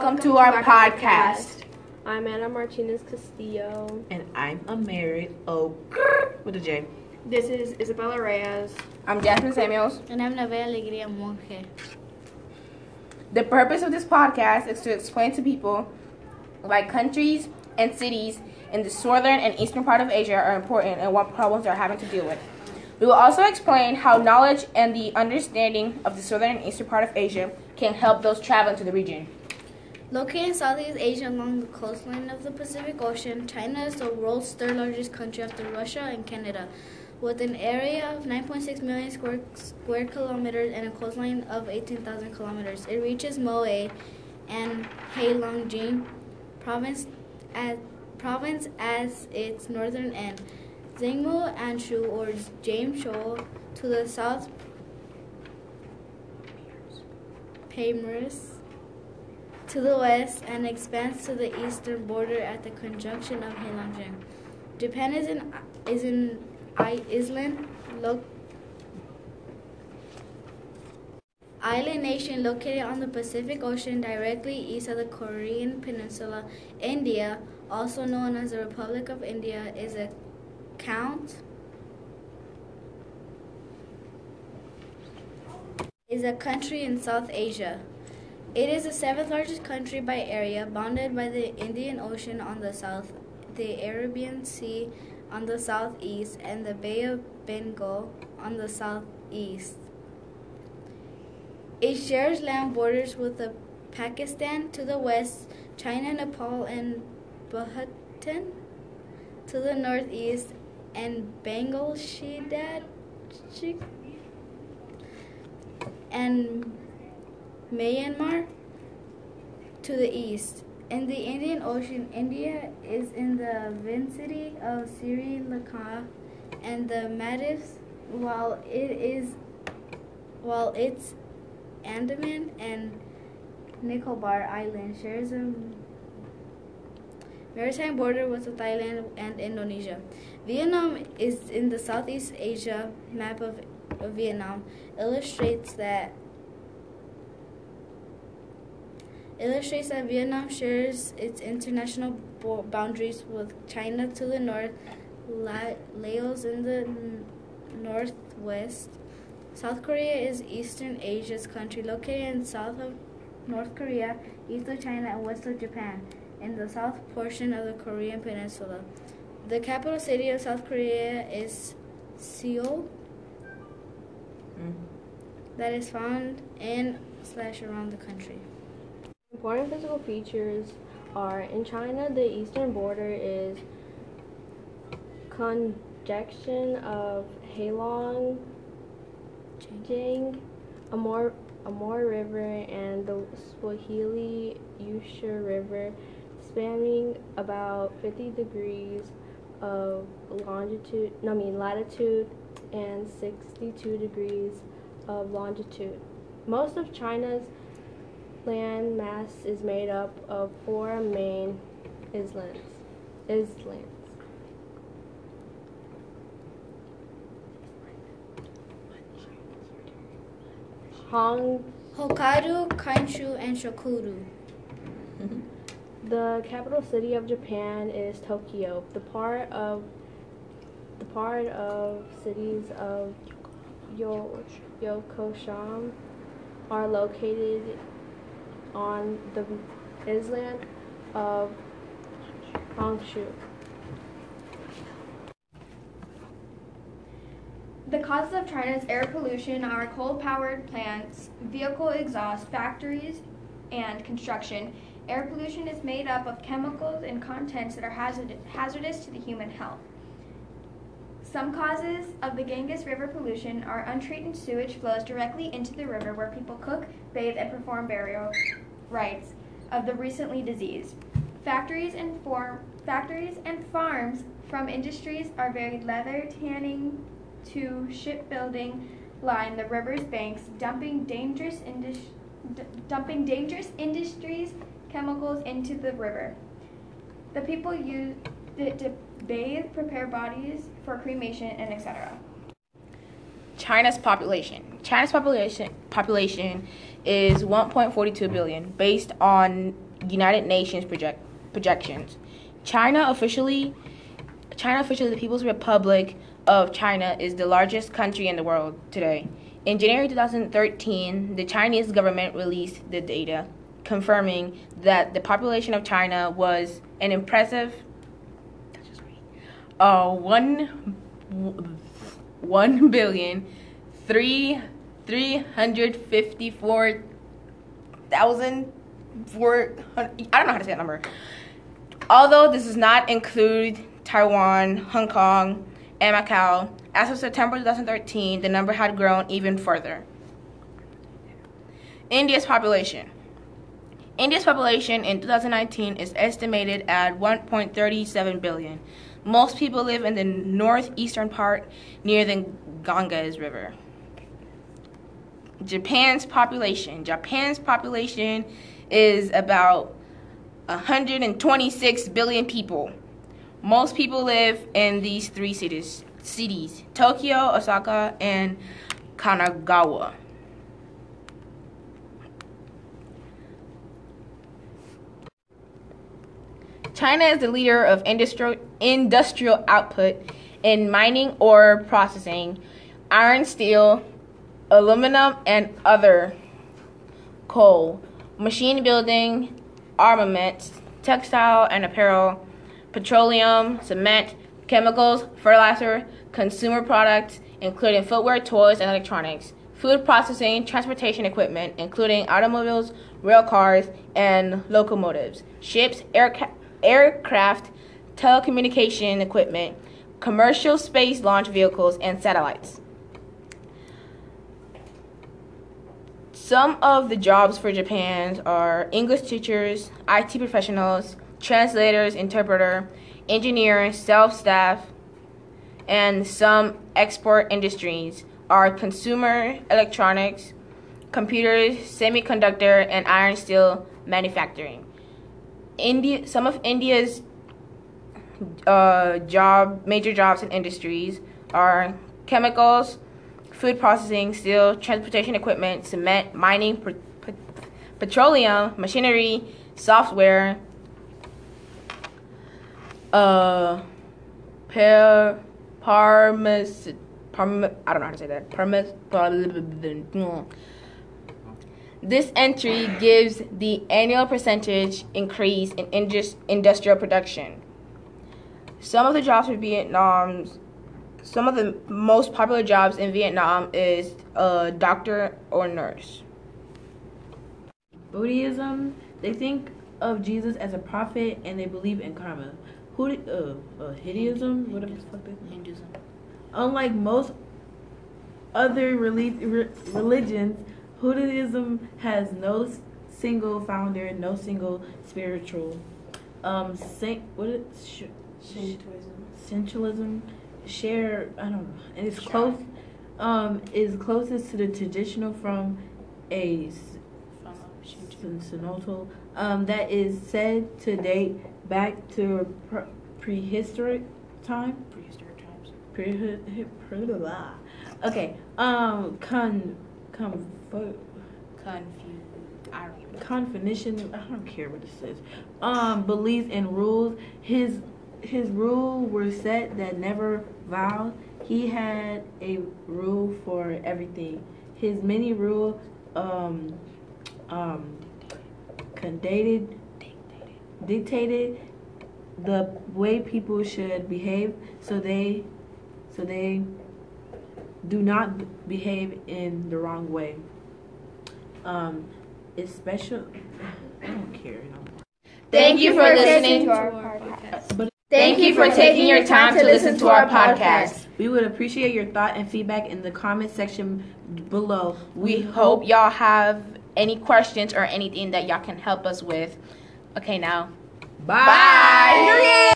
Welcome to our podcast. I'm Anna Martinez Castillo. And I'm a married oh with a J. This is Isabella Reyes. I'm Jasmine Samuels. And I'm Navea Alegría Monge. The purpose of this podcast is to explain to people why countries and cities in the southern and eastern part of Asia are important and what problems they're having to deal with. We will also explain how knowledge and the understanding of the southern and eastern part of Asia can help those traveling to the region. Located in Southeast Asia along the coastline of the Pacific Ocean, China is the world's third largest country after Russia and Canada, with an area of 9.6 million square, square kilometers and a coastline of 18,000 kilometers. It reaches Moe and Heilongjiang province at province as its northern end. Zhengmu Anshu or James Shoal to the south Pamirs to the west and expands to the eastern border at the conjunction of Heilongjiang. Japan is an is an island lo- island nation located on the Pacific Ocean directly east of the Korean Peninsula. India, also known as the Republic of India, is a count is a country in South Asia. It is the seventh largest country by area, bounded by the Indian Ocean on the south, the Arabian Sea on the southeast, and the Bay of Bengal on the southeast. It shares land borders with Pakistan to the west, China, Nepal, and Bhutan to the northeast, and Shidad and Myanmar to the east. In the Indian Ocean, India is in the vicinity of Sri Lanka and the Maldives, while it is while its Andaman and Nicobar Island shares a maritime border with Thailand and Indonesia. Vietnam is in the Southeast Asia map of, of Vietnam illustrates that illustrates that Vietnam shares its international bo- boundaries with China to the north, La- Laos in the northwest. South Korea is Eastern Asia's country located in south of North Korea, east of China, and west of Japan, in the south portion of the Korean Peninsula. The capital city of South Korea is Seoul. Mm-hmm. That is found in slash around the country. Important physical features are in China, the eastern border is conjunction of Heilong, Jing, Amur, Amur River, and the Swahili Yusha River, spanning about 50 degrees of longitude, no, I mean latitude, and 62 degrees of longitude. Most of China's land mass is made up of four main islands. Islands. Hong, Hokkaido, Kyushu, and Shokuru. the capital city of Japan is Tokyo. The part of the part of cities of Yo, Yokoshama are located on the island of Honshu. The causes of China's air pollution are coal powered plants, vehicle exhaust, factories, and construction. Air pollution is made up of chemicals and contents that are hazard- hazardous to the human health. Some causes of the Ganges River pollution are untreated sewage flows directly into the river where people cook, bathe, and perform burial rites of the recently diseased. Factories and form factories and farms from industries are varied leather tanning to shipbuilding line the river's banks, dumping dangerous indus- dumping dangerous industries chemicals into the river. The people use to bathe, prepare bodies for cremation, and etc. China's population. China's population population is 1.42 billion based on United Nations project, projections. China officially China officially the People's Republic of China is the largest country in the world today. In January 2013, the Chinese government released the data confirming that the population of China was an impressive uh, one one billion three three hundred fifty four thousand four. I don't know how to say that number. Although this does not include Taiwan, Hong Kong, and Macau, as of September 2013, the number had grown even further. India's population. India's population in 2019 is estimated at 1.37 billion. Most people live in the northeastern part near the Ganges River. Japan's population. Japan's population is about 126 billion people. Most people live in these three cities: cities Tokyo, Osaka, and Kanagawa. China is the leader of industrial industrial output in mining ore processing, iron, steel, aluminum, and other coal, machine building, armaments, textile and apparel, petroleum, cement, chemicals, fertilizer, consumer products, including footwear, toys, and electronics, food processing, transportation equipment, including automobiles, rail cars, and locomotives, ships, aircraft aircraft, telecommunication equipment, commercial space launch vehicles, and satellites. Some of the jobs for Japan are English teachers, IT professionals, translators, interpreter, engineers, self staff, and some export industries are consumer electronics, computers, semiconductor, and iron steel manufacturing. India, some of India's uh, job major jobs and industries are chemicals, food processing, steel, transportation equipment, cement, mining, pe- petroleum, machinery, software, uh, per, parmes, parm, I don't know how to say that. Parmes, this entry gives the annual percentage increase in indus- industrial production. Some of the jobs for Vietnam's some of the most popular jobs in Vietnam is a doctor or nurse. Buddhism, they think of Jesus as a prophet and they believe in karma. Who uh, uh Hinduism, whatever the fuck this Hinduism. Unlike most other relig- re- religions, Buddhism has no single founder, no single spiritual. Um, saint, what is sh- Centralism, share, I don't know, and it's close, um, is closest to the traditional from a sonata, um, that is said to date back to pre- prehistoric time. Prehistoric times. Pre- pre- okay, um, con, con, Confused. I don't. Confinition. I don't care what it says. Um, beliefs and rules. His his rule were set that never vowed. He had a rule for everything. His many rule um um condated dictated the way people should behave so they so they do not behave in the wrong way. Um, it's special. I don't care. Thank you for listening to our podcast. Thank you for taking your time to listen to our podcast. We would appreciate your thought and feedback in the comment section below. We hope y'all have any questions or anything that y'all can help us with. Okay, now. Bye. Bye.